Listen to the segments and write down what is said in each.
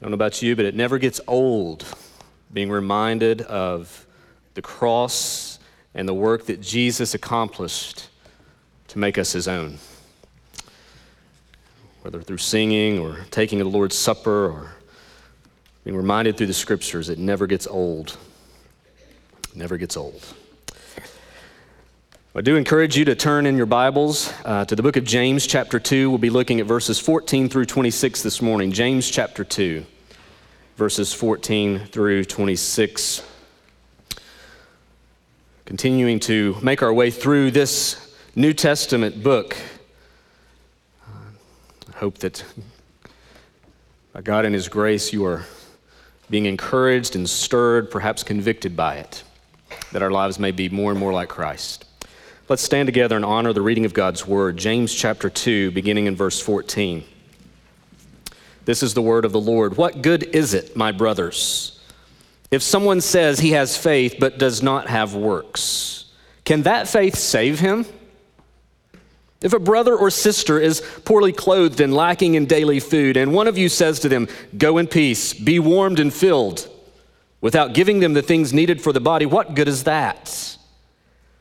I don't know about you, but it never gets old being reminded of the cross and the work that Jesus accomplished to make us his own. Whether through singing or taking the Lord's Supper or being reminded through the scriptures, it never gets old. It never gets old. I do encourage you to turn in your Bibles uh, to the book of James, chapter 2. We'll be looking at verses 14 through 26 this morning. James, chapter 2, verses 14 through 26. Continuing to make our way through this New Testament book. I hope that by God and His grace, you are being encouraged and stirred, perhaps convicted by it, that our lives may be more and more like Christ. Let's stand together and honor the reading of God's word. James chapter 2, beginning in verse 14. This is the word of the Lord. What good is it, my brothers, if someone says he has faith but does not have works? Can that faith save him? If a brother or sister is poorly clothed and lacking in daily food, and one of you says to them, Go in peace, be warmed and filled, without giving them the things needed for the body, what good is that?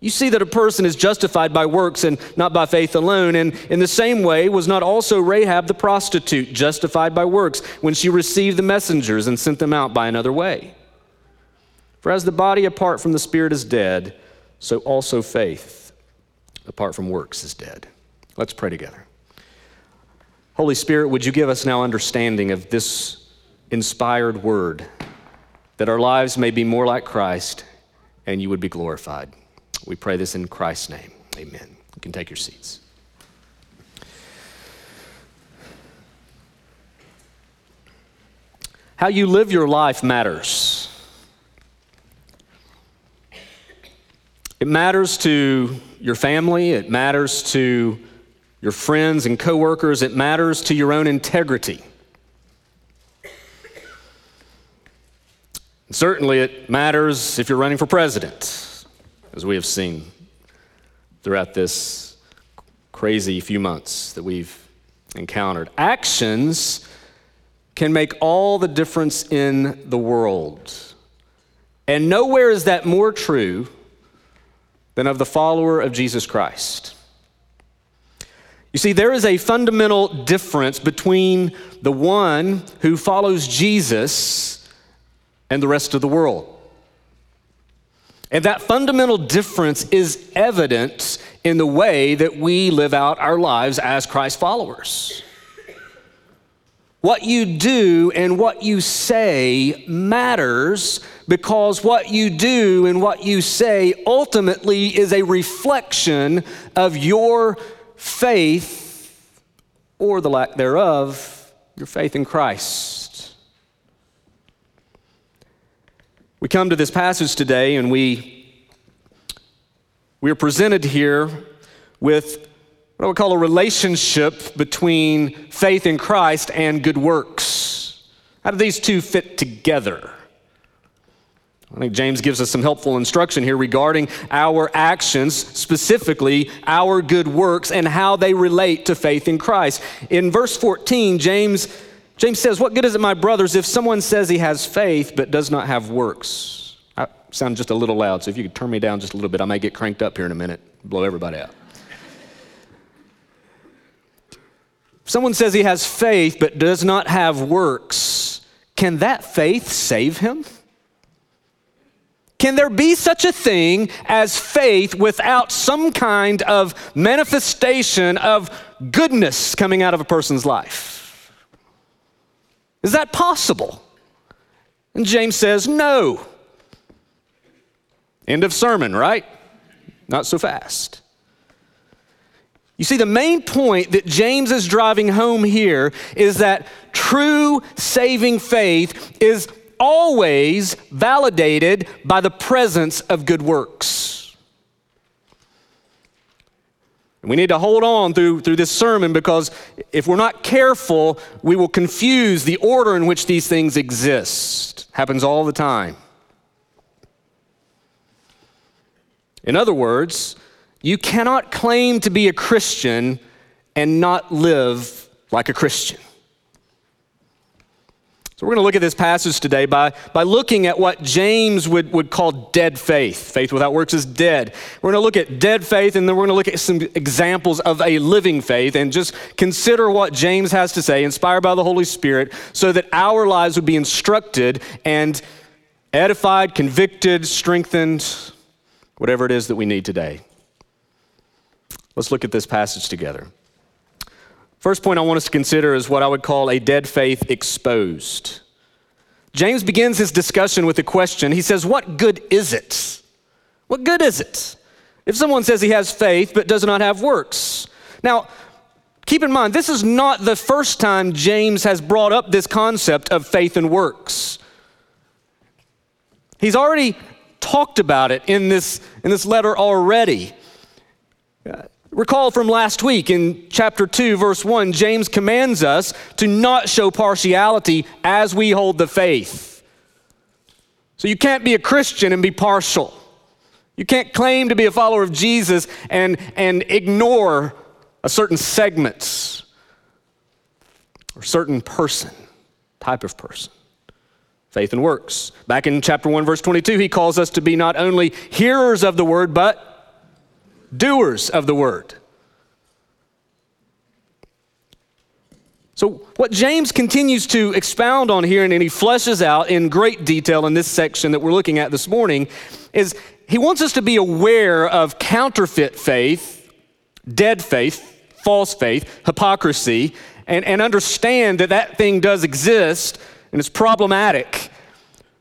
You see that a person is justified by works and not by faith alone. And in the same way, was not also Rahab the prostitute justified by works when she received the messengers and sent them out by another way? For as the body apart from the spirit is dead, so also faith apart from works is dead. Let's pray together. Holy Spirit, would you give us now understanding of this inspired word, that our lives may be more like Christ and you would be glorified. We pray this in Christ's name. Amen. You can take your seats. How you live your life matters. It matters to your family, it matters to your friends and coworkers, it matters to your own integrity. And certainly, it matters if you're running for president as we have seen throughout this crazy few months that we've encountered. Actions can make all the difference in the world. And nowhere is that more true than of the follower of Jesus Christ. You see, there is a fundamental difference between the one who follows Jesus and the rest of the world. And that fundamental difference is evident in the way that we live out our lives as Christ followers. What you do and what you say matters because what you do and what you say ultimately is a reflection of your faith or the lack thereof, your faith in Christ. We come to this passage today and we, we are presented here with what I would call a relationship between faith in Christ and good works. How do these two fit together? I think James gives us some helpful instruction here regarding our actions, specifically our good works, and how they relate to faith in Christ. In verse 14, James James says, What good is it, my brothers, if someone says he has faith but does not have works? I sound just a little loud, so if you could turn me down just a little bit, I may get cranked up here in a minute, blow everybody out. Someone says he has faith but does not have works, can that faith save him? can there be such a thing as faith without some kind of manifestation of goodness coming out of a person's life? Is that possible? And James says, no. End of sermon, right? Not so fast. You see, the main point that James is driving home here is that true saving faith is always validated by the presence of good works. We need to hold on through, through this sermon because if we're not careful, we will confuse the order in which these things exist. Happens all the time. In other words, you cannot claim to be a Christian and not live like a Christian. So, we're going to look at this passage today by, by looking at what James would, would call dead faith. Faith without works is dead. We're going to look at dead faith and then we're going to look at some examples of a living faith and just consider what James has to say, inspired by the Holy Spirit, so that our lives would be instructed and edified, convicted, strengthened, whatever it is that we need today. Let's look at this passage together. First point I want us to consider is what I would call a dead faith exposed. James begins his discussion with a question. He says, What good is it? What good is it? If someone says he has faith but does not have works. Now, keep in mind, this is not the first time James has brought up this concept of faith and works. He's already talked about it in this, in this letter already. Recall from last week in chapter 2, verse 1, James commands us to not show partiality as we hold the faith. So you can't be a Christian and be partial. You can't claim to be a follower of Jesus and, and ignore a certain segment or certain person, type of person. Faith and works. Back in chapter 1, verse 22, he calls us to be not only hearers of the word, but doers of the word. So, what James continues to expound on here and he fleshes out in great detail in this section that we're looking at this morning is he wants us to be aware of counterfeit faith, dead faith, false faith, hypocrisy, and, and understand that that thing does exist and it's problematic.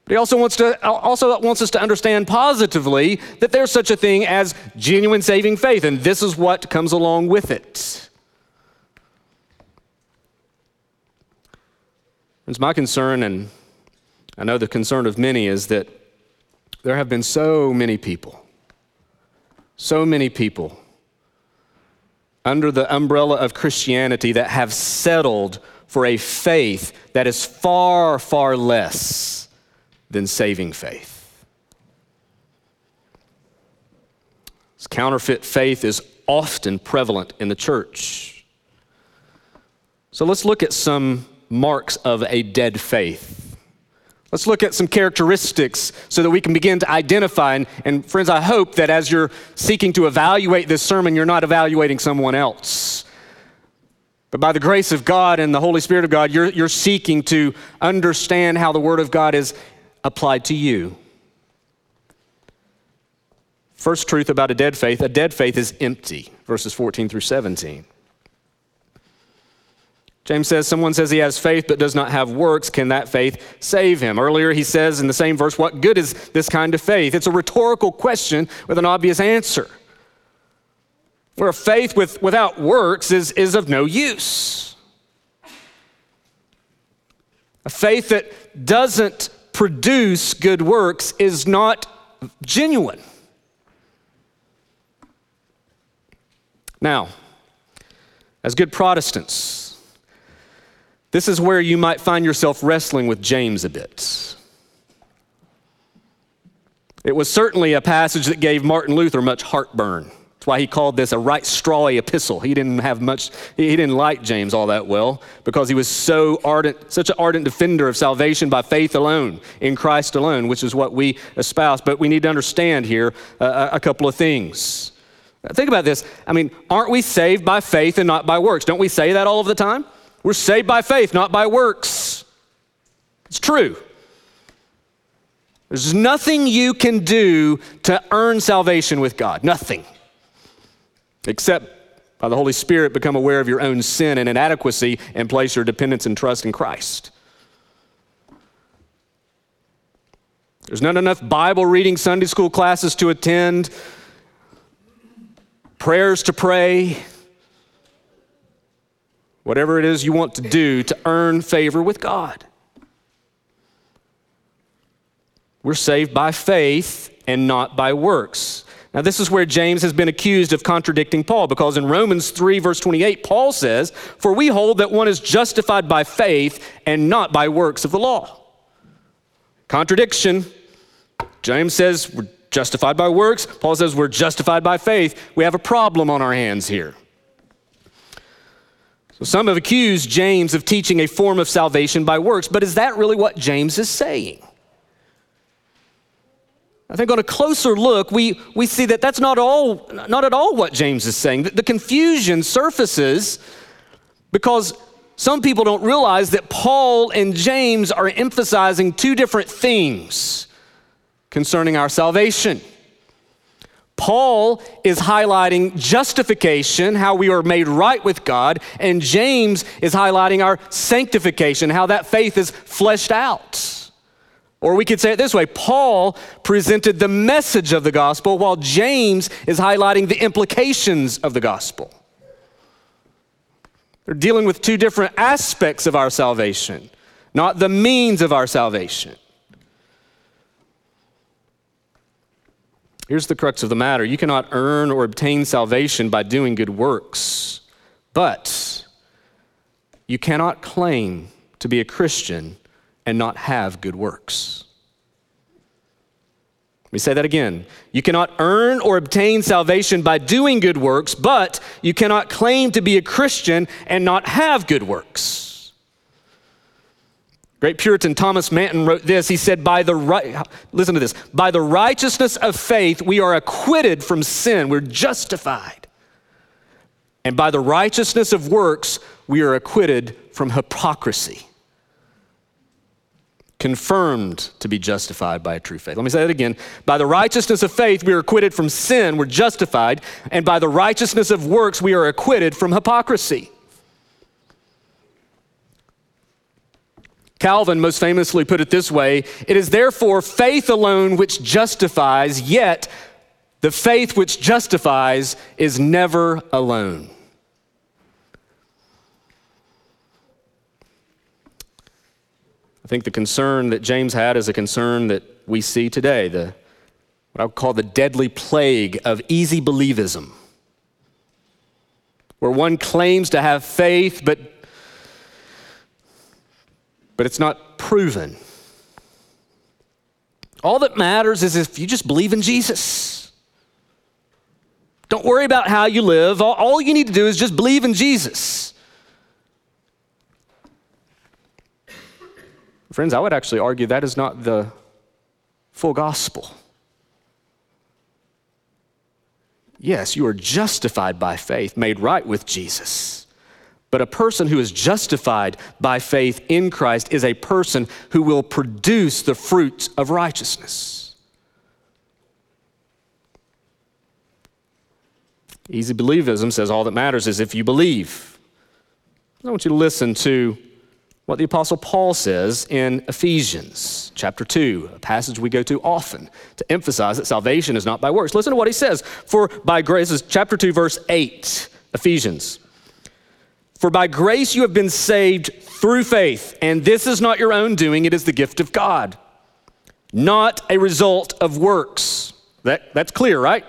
But he also wants, to, also wants us to understand positively that there's such a thing as genuine saving faith, and this is what comes along with it. It's my concern, and I know the concern of many, is that there have been so many people, so many people under the umbrella of Christianity that have settled for a faith that is far, far less than saving faith. This counterfeit faith is often prevalent in the church. So let's look at some marks of a dead faith. Let's look at some characteristics so that we can begin to identify. And, and, friends, I hope that as you're seeking to evaluate this sermon, you're not evaluating someone else. But by the grace of God and the Holy Spirit of God, you're, you're seeking to understand how the Word of God is, applied to you. First truth about a dead faith a dead faith is empty, verses 14 through 17. James says, Someone says he has faith but does not have works. Can that faith save him? Earlier, he says in the same verse, What good is this kind of faith? It's a rhetorical question with an obvious answer. Where faith with, without works is, is of no use. A faith that doesn't produce good works is not genuine. Now, as good Protestants, this is where you might find yourself wrestling with James a bit. It was certainly a passage that gave Martin Luther much heartburn. That's why he called this a right strawy epistle. He didn't have much, he didn't like James all that well because he was so ardent, such an ardent defender of salvation by faith alone, in Christ alone, which is what we espouse. But we need to understand here uh, a couple of things. Think about this. I mean, aren't we saved by faith and not by works? Don't we say that all of the time? We're saved by faith, not by works. It's true. There's nothing you can do to earn salvation with God. Nothing. Except by the Holy Spirit become aware of your own sin and inadequacy and place your dependence and trust in Christ. There's not enough Bible reading Sunday school classes to attend, prayers to pray, whatever it is you want to do to earn favor with God. We're saved by faith and not by works. Now, this is where James has been accused of contradicting Paul, because in Romans 3, verse 28, Paul says, For we hold that one is justified by faith and not by works of the law. Contradiction. James says we're justified by works. Paul says we're justified by faith. We have a problem on our hands here. So some have accused James of teaching a form of salvation by works, but is that really what James is saying? I think on a closer look, we, we see that that's not, all, not at all what James is saying. The, the confusion surfaces because some people don't realize that Paul and James are emphasizing two different things concerning our salvation. Paul is highlighting justification, how we are made right with God, and James is highlighting our sanctification, how that faith is fleshed out. Or we could say it this way Paul presented the message of the gospel, while James is highlighting the implications of the gospel. They're dealing with two different aspects of our salvation, not the means of our salvation. Here's the crux of the matter you cannot earn or obtain salvation by doing good works, but you cannot claim to be a Christian and not have good works. Let me say that again. You cannot earn or obtain salvation by doing good works, but you cannot claim to be a Christian and not have good works. Great Puritan Thomas Manton wrote this. He said, By the right, listen to this, by the righteousness of faith, we are acquitted from sin. We're justified. And by the righteousness of works, we are acquitted from hypocrisy confirmed to be justified by a true faith. Let me say that again. By the righteousness of faith, we are acquitted from sin, we're justified, and by the righteousness of works, we are acquitted from hypocrisy. Calvin most famously put it this way It is therefore faith alone which justifies, yet the faith which justifies is never alone. I think the concern that James had is a concern that we see today, the, what I would call the deadly plague of easy believism, where one claims to have faith, but, but it's not proven. All that matters is if you just believe in Jesus. Don't worry about how you live. All, all you need to do is just believe in Jesus. Friends, I would actually argue that is not the full gospel. Yes, you are justified by faith, made right with Jesus. But a person who is justified by faith in Christ is a person who will produce the fruit of righteousness. Easy believism says all that matters is if you believe. I want you to listen to what the Apostle Paul says in Ephesians chapter 2, a passage we go to often to emphasize that salvation is not by works. Listen to what he says. For by grace, is chapter 2, verse 8, Ephesians. For by grace you have been saved through faith, and this is not your own doing, it is the gift of God, not a result of works. That, that's clear, right?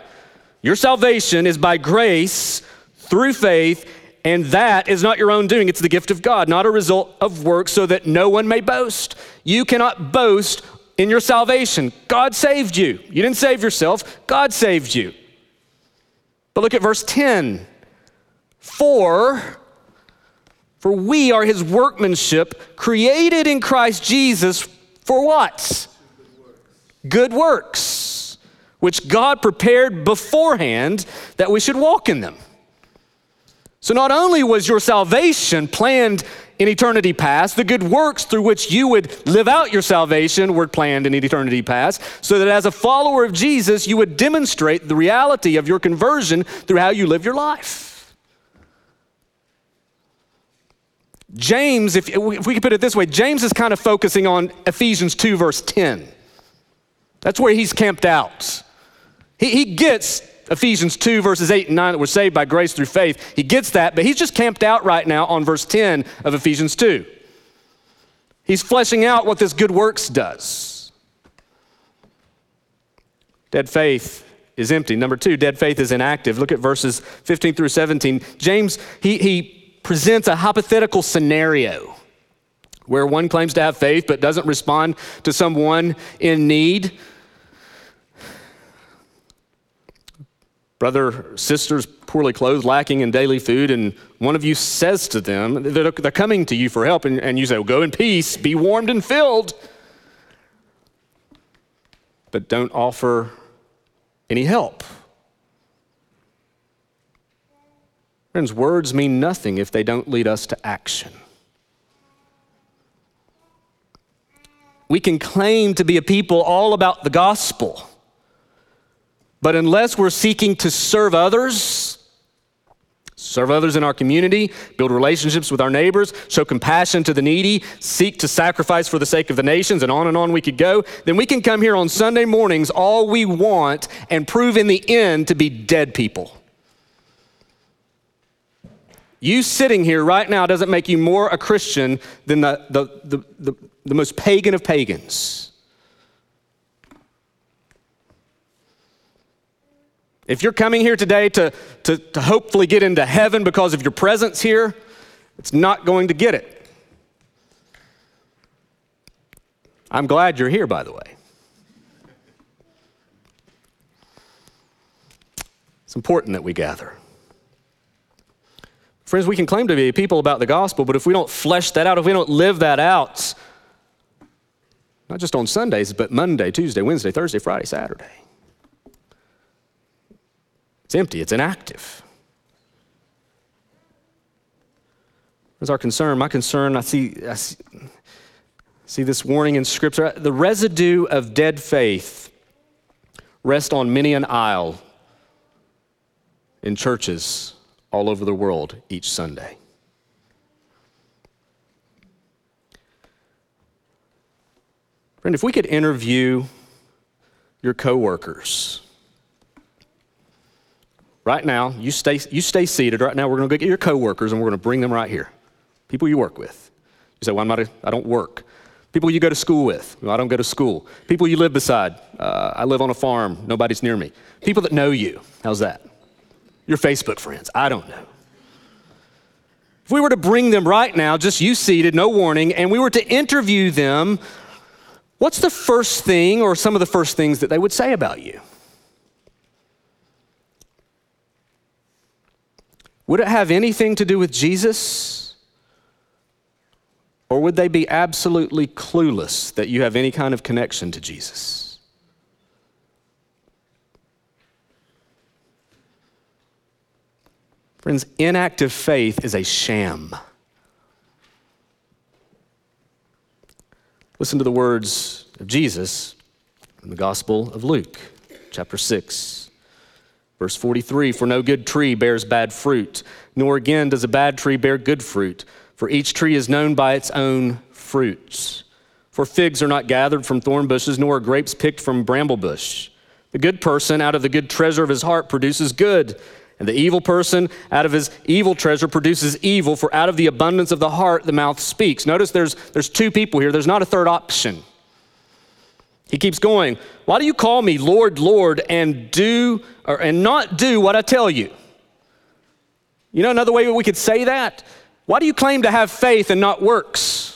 Your salvation is by grace through faith and that is not your own doing, it's the gift of God, not a result of work, so that no one may boast. You cannot boast in your salvation. God saved you. You didn't save yourself, God saved you. But look at verse 10. For for we are his workmanship, created in Christ Jesus for what? Good works, which God prepared beforehand that we should walk in them. So not only was your salvation planned in eternity past, the good works through which you would live out your salvation were planned in eternity past, so that as a follower of Jesus, you would demonstrate the reality of your conversion through how you live your life. James, if, if we could put it this way, James is kind of focusing on Ephesians 2, verse 10. That's where he's camped out. He, he gets Ephesians 2, verses 8 and 9, that we're saved by grace through faith. He gets that, but he's just camped out right now on verse 10 of Ephesians 2. He's fleshing out what this good works does. Dead faith is empty. Number two, dead faith is inactive. Look at verses 15 through 17. James, he, he presents a hypothetical scenario where one claims to have faith but doesn't respond to someone in need. Brother, sisters poorly clothed, lacking in daily food, and one of you says to them, they're, coming to you for help, and, and you say, well, Go in peace, be warmed and filled. But don't offer any help. Friends, words mean nothing if they don't lead us to action. We can claim to be a people all about the gospel but unless we're seeking to serve others, serve others in our community, build relationships with our neighbors, show compassion to the needy, seek to sacrifice for the sake of the nations, and on and on we could go, then we can come here on Sunday mornings all we want and prove in the end to be dead people. You sitting here right now doesn't make you more a Christian than the, the, the, the, the most pagan of pagans. If you're coming here today to, to, to hopefully get into heaven because of your presence here, it's not going to get it. I'm glad you're here, by the way. It's important that we gather. Friends, we can claim to be people about the gospel, but if we don't flesh that out, if we don't live that out, not just on Sundays, but Monday, Tuesday, Wednesday, Thursday, Friday, Saturday, empty, it's inactive. What's our concern? My concern, I see, I see, see this warning in Scripture. The residue of dead faith rests on many an aisle in churches all over the world each Sunday. Friend, if we could interview your coworkers, Right now, you stay, you stay seated. Right now, we're going to go get your coworkers and we're going to bring them right here. People you work with. You say, well, I'm not a, I don't work. People you go to school with. Well, I don't go to school. People you live beside. Uh, I live on a farm. Nobody's near me. People that know you. How's that? Your Facebook friends. I don't know. If we were to bring them right now, just you seated, no warning, and we were to interview them, what's the first thing or some of the first things that they would say about you? Would it have anything to do with Jesus? Or would they be absolutely clueless that you have any kind of connection to Jesus? Friends, inactive faith is a sham. Listen to the words of Jesus in the Gospel of Luke, chapter 6. Verse 43 For no good tree bears bad fruit, nor again does a bad tree bear good fruit, for each tree is known by its own fruits. For figs are not gathered from thorn bushes, nor are grapes picked from bramble bush. The good person out of the good treasure of his heart produces good, and the evil person out of his evil treasure produces evil, for out of the abundance of the heart the mouth speaks. Notice there's, there's two people here, there's not a third option. He keeps going, Why do you call me Lord, Lord, and do or, and not do what I tell you? You know another way we could say that? Why do you claim to have faith and not works?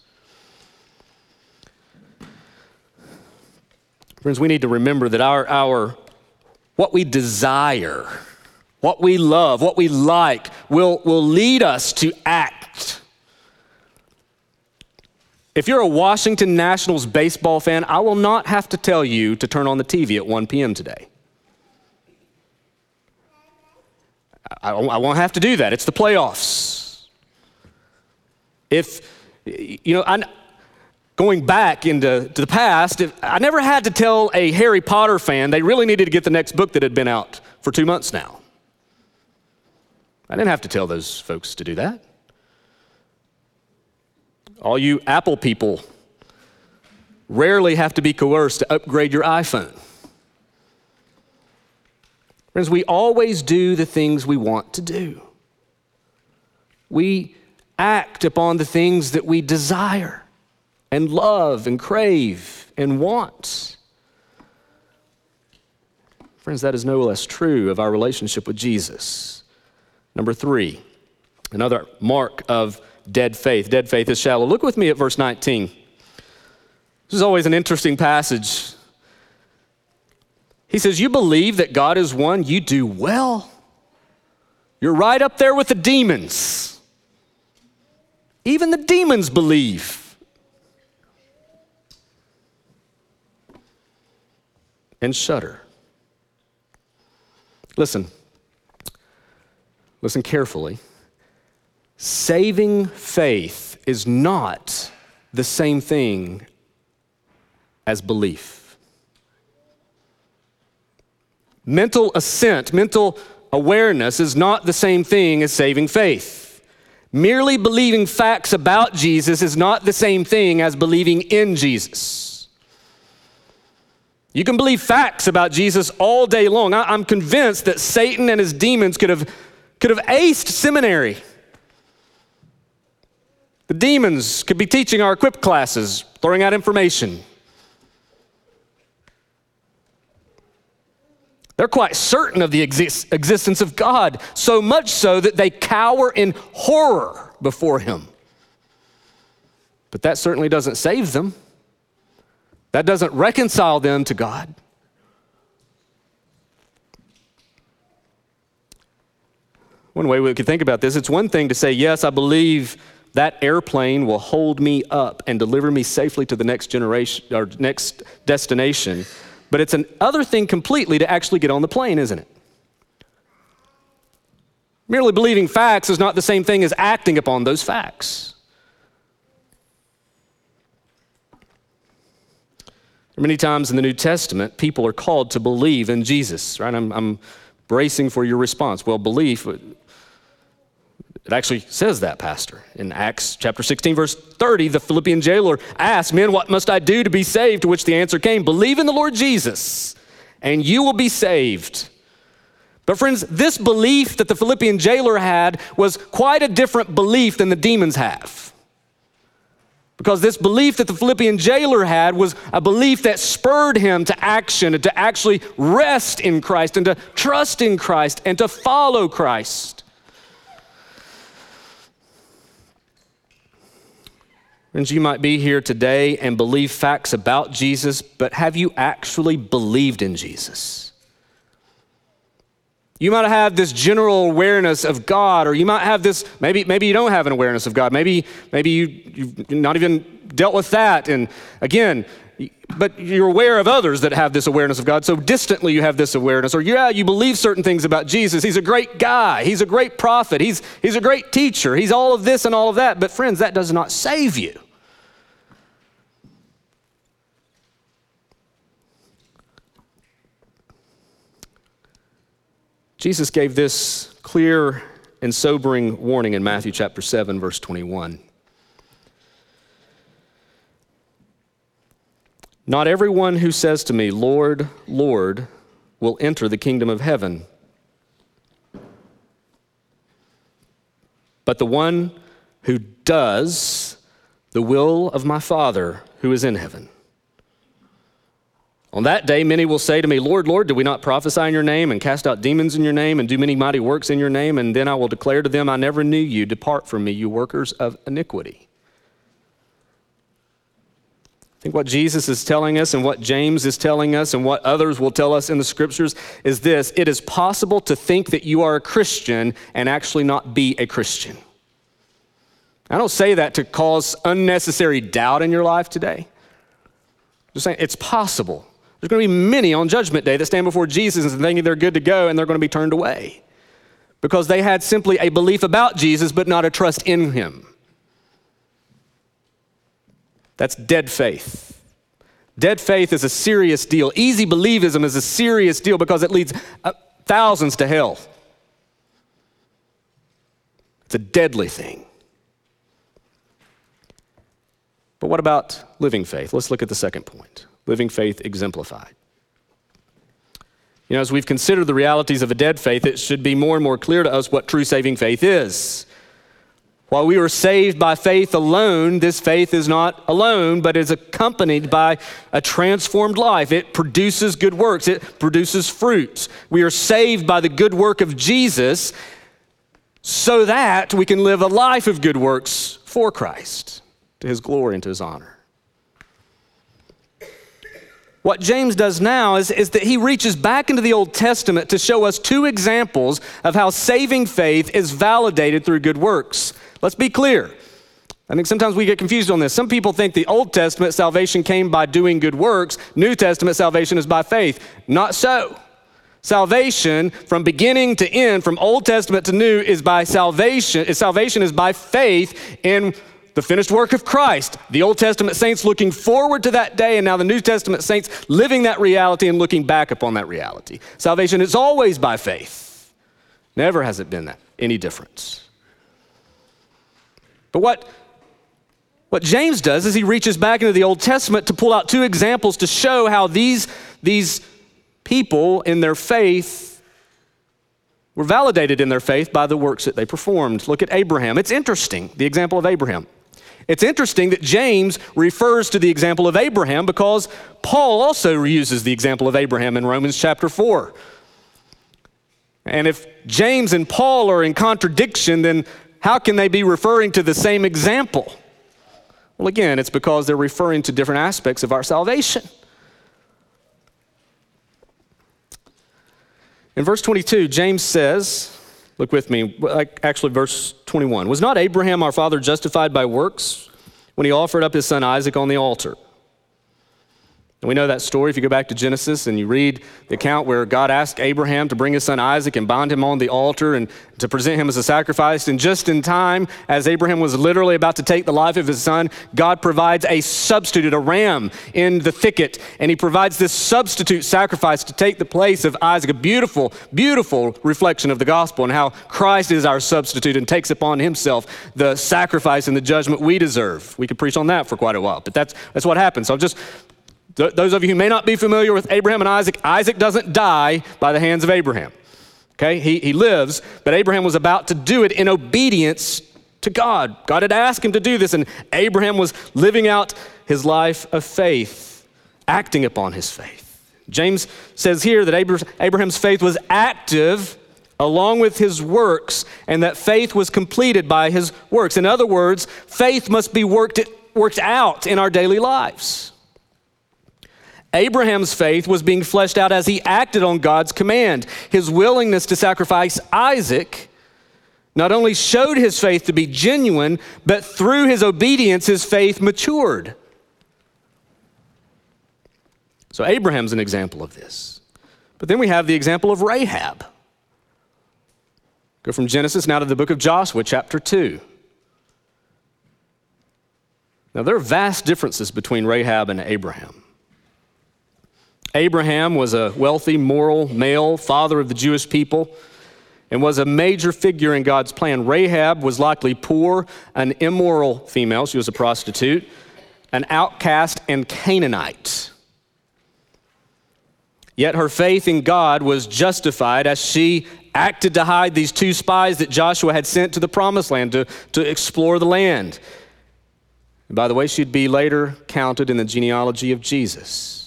Friends, we need to remember that our, our what we desire, what we love, what we like will, will lead us to act. If you're a Washington Nationals baseball fan, I will not have to tell you to turn on the TV at 1 p.m. today. I, I won't have to do that. It's the playoffs. If, you know, I, going back into the past, if, I never had to tell a Harry Potter fan they really needed to get the next book that had been out for two months now. I didn't have to tell those folks to do that. All you Apple people rarely have to be coerced to upgrade your iPhone. Friends, we always do the things we want to do. We act upon the things that we desire and love and crave and want. Friends, that is no less true of our relationship with Jesus. Number three, another mark of dead faith. Dead faith is shallow. Look with me at verse 19. This is always an interesting passage. He says, You believe that God is one, you do well. You're right up there with the demons. Even the demons believe. And shudder. Listen, listen carefully. Saving faith is not the same thing as belief. Mental assent, mental awareness is not the same thing as saving faith. Merely believing facts about Jesus is not the same thing as believing in Jesus. You can believe facts about Jesus all day long. I, am convinced that Satan and his demons could have, could have aced seminary. The demons could be teaching our equip classes, throwing out information. They're quite certain of the exist- existence of God, so much so that they cower in horror before Him. But that certainly doesn't save them, that doesn't reconcile them to God. One way we could think about this it's one thing to say, Yes, I believe that airplane will hold me up and deliver me safely to the next generation or next destination. But it's another thing completely to actually get on the plane, isn't it? Merely believing facts is not the same thing as acting upon those facts. Many times in the New Testament, people are called to believe in Jesus, right? I'm, I'm bracing for your response. Well, belief, it actually says that, Pastor. In Acts chapter 16, verse 30, the Philippian jailer asked, Men, what must I do to be saved? To which the answer came, Believe in the Lord Jesus, and you will be saved. But, friends, this belief that the Philippian jailer had was quite a different belief than the demons have. Because this belief that the Philippian jailer had was a belief that spurred him to action and to actually rest in Christ and to trust in Christ and to follow Christ. Friends, you might be here today and believe facts about Jesus, but have you actually believed in Jesus? You might have this general awareness of God, or you might have this, maybe, maybe you don't have an awareness of God. Maybe, maybe you, you've not even dealt with that. And again, but you're aware of others that have this awareness of God. So distantly you have this awareness. Or yeah, you believe certain things about Jesus. He's a great guy. He's a great prophet. He's, he's a great teacher. He's all of this and all of that. But friends, that does not save you. Jesus gave this clear and sobering warning in Matthew chapter 7, verse 21. Not everyone who says to me, Lord, Lord, will enter the kingdom of heaven, but the one who does the will of my Father who is in heaven. On that day, many will say to me, Lord, Lord, did we not prophesy in your name and cast out demons in your name and do many mighty works in your name? And then I will declare to them, I never knew you. Depart from me, you workers of iniquity. I think what Jesus is telling us and what James is telling us and what others will tell us in the scriptures is this it is possible to think that you are a Christian and actually not be a Christian. I don't say that to cause unnecessary doubt in your life today. I'm just saying it's possible. There's going to be many on Judgment Day that stand before Jesus and thinking they're good to go and they're going to be turned away because they had simply a belief about Jesus but not a trust in him. That's dead faith. Dead faith is a serious deal. Easy believism is a serious deal because it leads uh, thousands to hell. It's a deadly thing. But what about living faith? Let's look at the second point living faith exemplified. You know, as we've considered the realities of a dead faith, it should be more and more clear to us what true saving faith is. While we were saved by faith alone, this faith is not alone, but is accompanied by a transformed life. It produces good works, it produces fruits. We are saved by the good work of Jesus so that we can live a life of good works for Christ, to his glory and to his honor. What James does now is, is that he reaches back into the Old Testament to show us two examples of how saving faith is validated through good works. Let's be clear. I think sometimes we get confused on this. Some people think the Old Testament salvation came by doing good works, New Testament salvation is by faith. Not so. Salvation from beginning to end, from Old Testament to New, is by salvation. Salvation is by faith in the finished work of Christ. The Old Testament saints looking forward to that day, and now the New Testament saints living that reality and looking back upon that reality. Salvation is always by faith. Never has it been that any difference. But what, what James does is he reaches back into the Old Testament to pull out two examples to show how these, these people in their faith were validated in their faith by the works that they performed. Look at Abraham. It's interesting, the example of Abraham. It's interesting that James refers to the example of Abraham because Paul also uses the example of Abraham in Romans chapter 4. And if James and Paul are in contradiction, then how can they be referring to the same example? Well, again, it's because they're referring to different aspects of our salvation. In verse 22, James says, Look with me, actually, verse 21. Was not Abraham our father justified by works when he offered up his son Isaac on the altar? And we know that story if you go back to Genesis and you read the account where God asked Abraham to bring his son Isaac and bind him on the altar and to present him as a sacrifice. And just in time, as Abraham was literally about to take the life of his son, God provides a substitute, a ram in the thicket. And he provides this substitute sacrifice to take the place of Isaac, a beautiful, beautiful reflection of the gospel and how Christ is our substitute and takes upon himself the sacrifice and the judgment we deserve. We could preach on that for quite a while, but that's, that's what happens. So I'm just those of you who may not be familiar with Abraham and Isaac, Isaac doesn't die by the hands of Abraham. Okay, he, he lives, but Abraham was about to do it in obedience to God. God had asked him to do this, and Abraham was living out his life of faith, acting upon his faith. James says here that Abraham's faith was active along with his works, and that faith was completed by his works. In other words, faith must be worked, worked out in our daily lives. Abraham's faith was being fleshed out as he acted on God's command. His willingness to sacrifice Isaac not only showed his faith to be genuine, but through his obedience, his faith matured. So, Abraham's an example of this. But then we have the example of Rahab. Go from Genesis now to the book of Joshua, chapter 2. Now, there are vast differences between Rahab and Abraham. Abraham was a wealthy, moral male, father of the Jewish people, and was a major figure in God's plan. Rahab was likely poor, an immoral female, she was a prostitute, an outcast, and Canaanite. Yet her faith in God was justified as she acted to hide these two spies that Joshua had sent to the promised land to, to explore the land. And by the way, she'd be later counted in the genealogy of Jesus.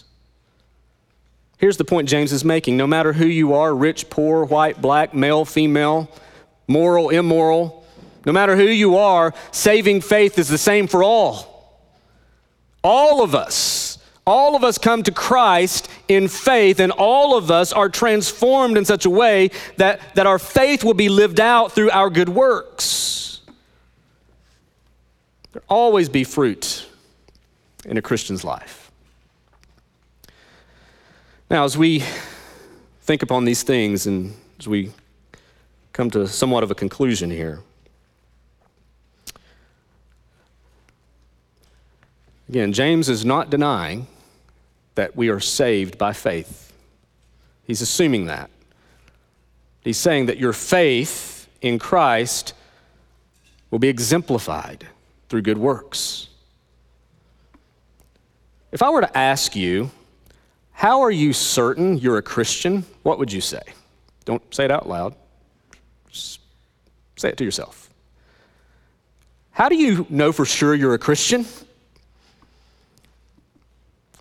Here's the point James is making no matter who you are rich, poor, white, black, male, female, moral, immoral no matter who you are, saving faith is the same for all. All of us, all of us come to Christ in faith, and all of us are transformed in such a way that, that our faith will be lived out through our good works. There'll always be fruit in a Christian's life. Now, as we think upon these things and as we come to somewhat of a conclusion here, again, James is not denying that we are saved by faith. He's assuming that. He's saying that your faith in Christ will be exemplified through good works. If I were to ask you, how are you certain you're a Christian? What would you say? Don't say it out loud. Just say it to yourself. How do you know for sure you're a Christian?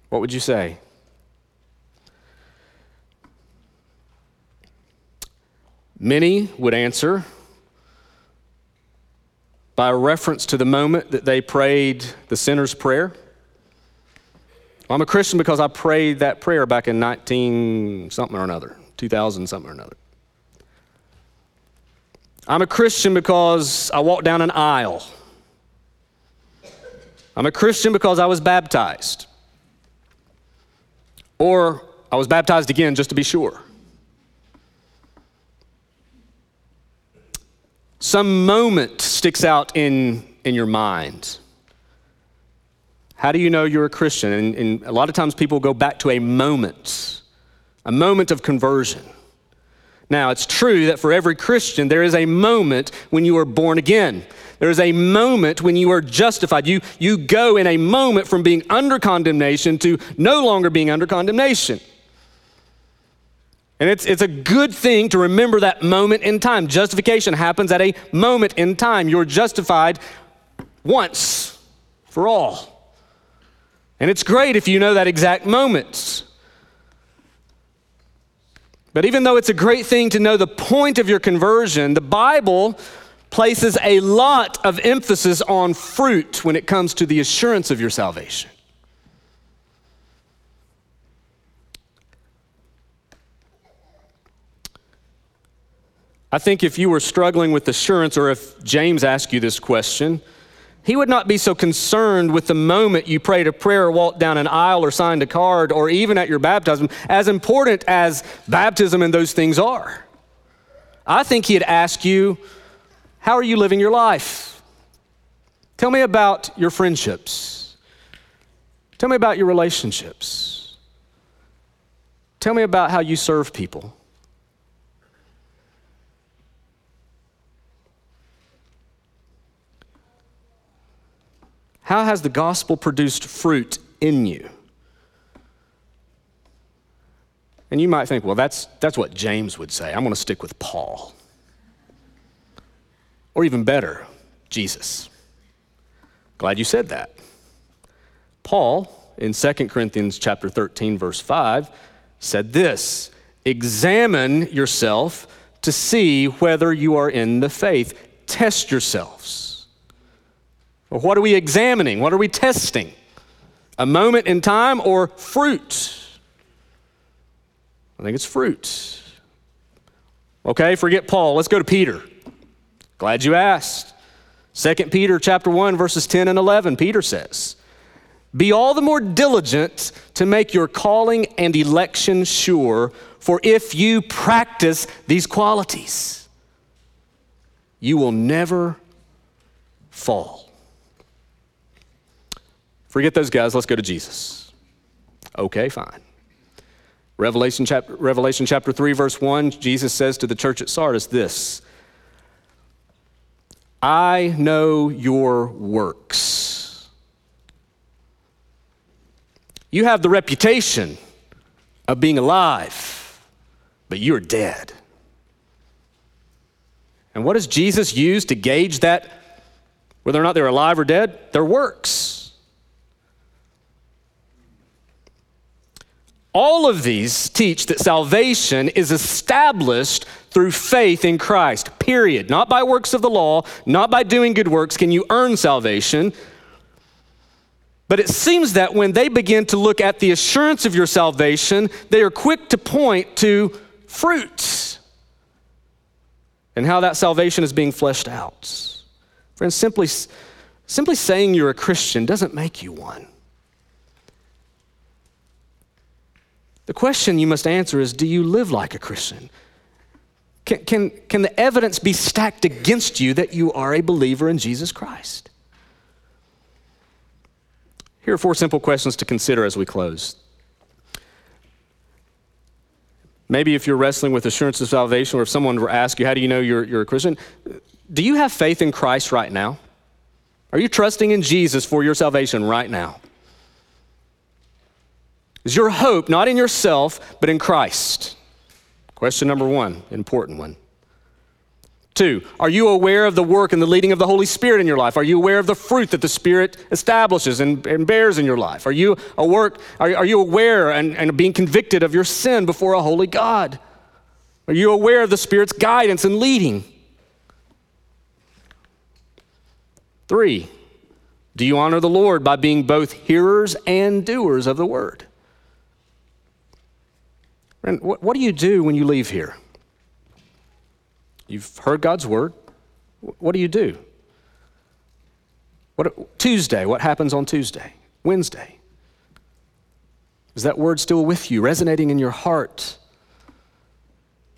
What would you say? Many would answer by reference to the moment that they prayed the sinner's prayer. I'm a Christian because I prayed that prayer back in 19 something or another, 2000 something or another. I'm a Christian because I walked down an aisle. I'm a Christian because I was baptized. Or I was baptized again just to be sure. Some moment sticks out in, in your mind. How do you know you're a Christian? And, and, a lot of times people go back to a moment, a moment of conversion. Now, it's true that for every Christian, there is a moment when you are born again. There is a moment when you are justified. You, you go in a moment from being under condemnation to no longer being under condemnation. And it's, it's a good thing to remember that moment in time. Justification happens at a moment in time. You're justified once for all. And it's great if you know that exact moment. But even though it's a great thing to know the point of your conversion, the Bible places a lot of emphasis on fruit when it comes to the assurance of your salvation. I think if you were struggling with assurance, or if James asked you this question, he would not be so concerned with the moment you prayed a prayer, walked down an aisle, or signed a card, or even at your baptism, as important as baptism and those things are. I think he'd ask you, How are you living your life? Tell me about your friendships. Tell me about your relationships. Tell me about how you serve people. How has the gospel produced fruit in you? And you might think, well, that's, that's what James would say. I'm going to stick with Paul. Or even better, Jesus. Glad you said that. Paul, in 2 Corinthians chapter 13, verse 5, said this Examine yourself to see whether you are in the faith. Test yourselves. Or what are we examining? What are we testing? A moment in time or fruit? I think it's fruit. Okay, forget Paul. Let's go to Peter. Glad you asked. 2 Peter chapter 1 verses 10 and 11 Peter says, "Be all the more diligent to make your calling and election sure, for if you practice these qualities, you will never fall." Forget those guys, let's go to Jesus. Okay, fine. Revelation chapter, Revelation chapter 3, verse 1, Jesus says to the church at Sardis this I know your works. You have the reputation of being alive, but you're dead. And what does Jesus use to gauge that, whether or not they're alive or dead? Their works. All of these teach that salvation is established through faith in Christ, period. Not by works of the law, not by doing good works can you earn salvation. But it seems that when they begin to look at the assurance of your salvation, they are quick to point to fruits and how that salvation is being fleshed out. Friends, simply, simply saying you're a Christian doesn't make you one. The question you must answer is do you live like a Christian? Can, can, can the evidence be stacked against you that you are a believer in Jesus Christ? Here are four simple questions to consider as we close. Maybe if you're wrestling with assurance of salvation, or if someone were to ask you, How do you know you're, you're a Christian? Do you have faith in Christ right now? Are you trusting in Jesus for your salvation right now? Is your hope not in yourself, but in Christ? Question number one, important one. Two, are you aware of the work and the leading of the Holy Spirit in your life? Are you aware of the fruit that the Spirit establishes and, and bears in your life? Are you, a work, are, are you aware and, and being convicted of your sin before a holy God? Are you aware of the Spirit's guidance and leading? Three, do you honor the Lord by being both hearers and doers of the word? What, what do you do when you leave here? You've heard God's word. What do you do? What, Tuesday, what happens on Tuesday? Wednesday? Is that word still with you, resonating in your heart,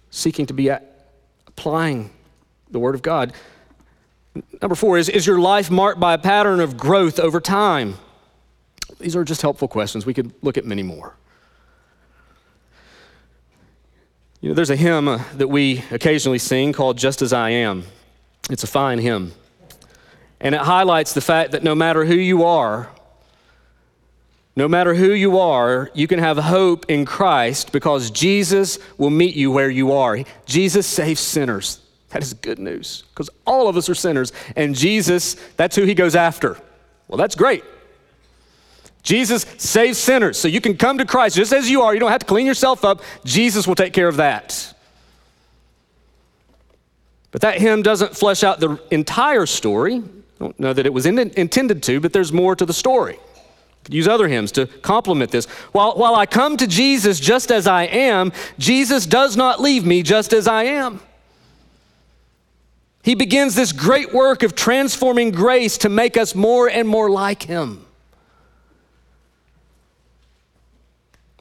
seeking to be applying the word of God? Number four is Is your life marked by a pattern of growth over time? These are just helpful questions. We could look at many more. You know, there's a hymn uh, that we occasionally sing called Just As I Am. It's a fine hymn. And it highlights the fact that no matter who you are, no matter who you are, you can have hope in Christ because Jesus will meet you where you are. Jesus saves sinners. That is good news because all of us are sinners, and Jesus, that's who he goes after. Well, that's great. Jesus saves sinners. So you can come to Christ just as you are. You don't have to clean yourself up. Jesus will take care of that. But that hymn doesn't flesh out the entire story. I don't know that it was in, intended to, but there's more to the story. Use other hymns to complement this. While, while I come to Jesus just as I am, Jesus does not leave me just as I am. He begins this great work of transforming grace to make us more and more like Him.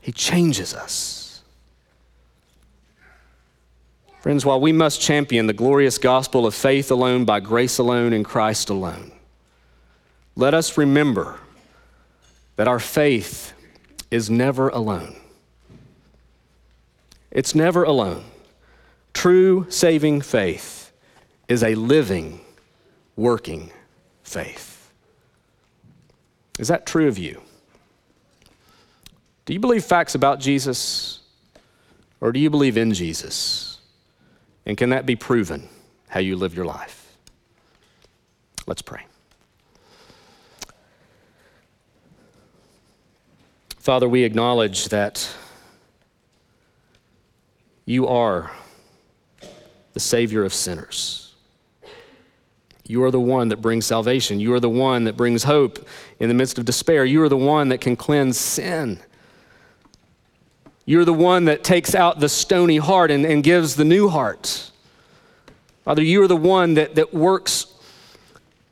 He changes us. Friends, while we must champion the glorious gospel of faith alone, by grace alone, in Christ alone, let us remember that our faith is never alone. It's never alone. True saving faith is a living, working faith. Is that true of you? Do you believe facts about Jesus or do you believe in Jesus? And can that be proven how you live your life? Let's pray. Father, we acknowledge that you are the Savior of sinners. You are the one that brings salvation. You are the one that brings hope in the midst of despair. You are the one that can cleanse sin. You're the one that takes out the stony heart and, and gives the new heart. Father, you are the one that, that works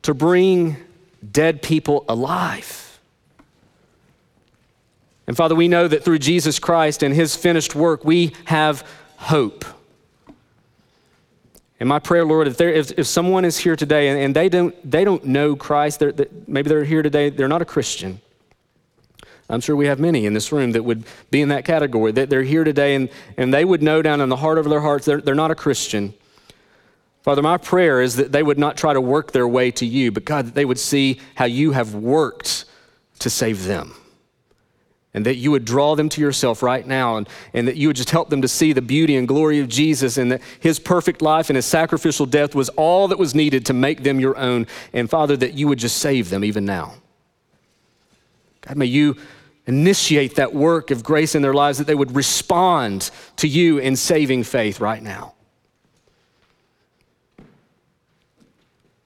to bring dead people alive. And Father, we know that through Jesus Christ and his finished work, we have hope. And my prayer, Lord, if, there, if, if someone is here today and, and they, don't, they don't know Christ, they're, they, maybe they're here today, they're not a Christian. I'm sure we have many in this room that would be in that category, that they're here today and, and they would know down in the heart of their hearts they're, they're not a Christian. Father, my prayer is that they would not try to work their way to you, but God, that they would see how you have worked to save them. And that you would draw them to yourself right now, and, and that you would just help them to see the beauty and glory of Jesus, and that his perfect life and his sacrificial death was all that was needed to make them your own. And Father, that you would just save them even now. God, may you initiate that work of grace in their lives that they would respond to you in saving faith right now.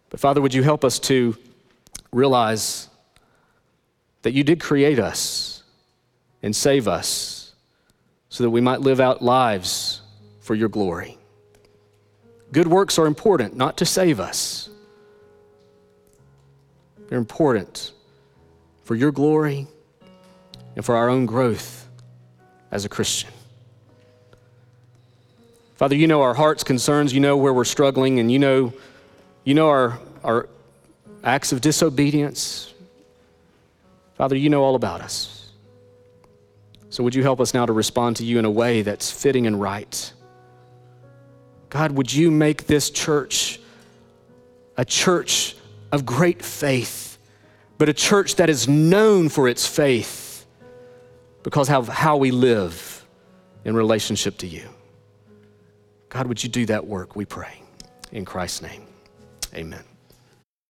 But Father, would you help us to realize that you did create us and save us so that we might live out lives for your glory. Good works are important, not to save us, they're important for your glory and for our own growth as a Christian. Father, you know our heart's concerns, you know where we're struggling, and you know, you know our, our acts of disobedience. Father, you know all about us. So would you help us now to respond to you in a way that's fitting and right? God, would you make this church a church of great faith, but a church that is known for its faith because of how we live in relationship to you. God, would you do that work, we pray. In Christ's name, amen.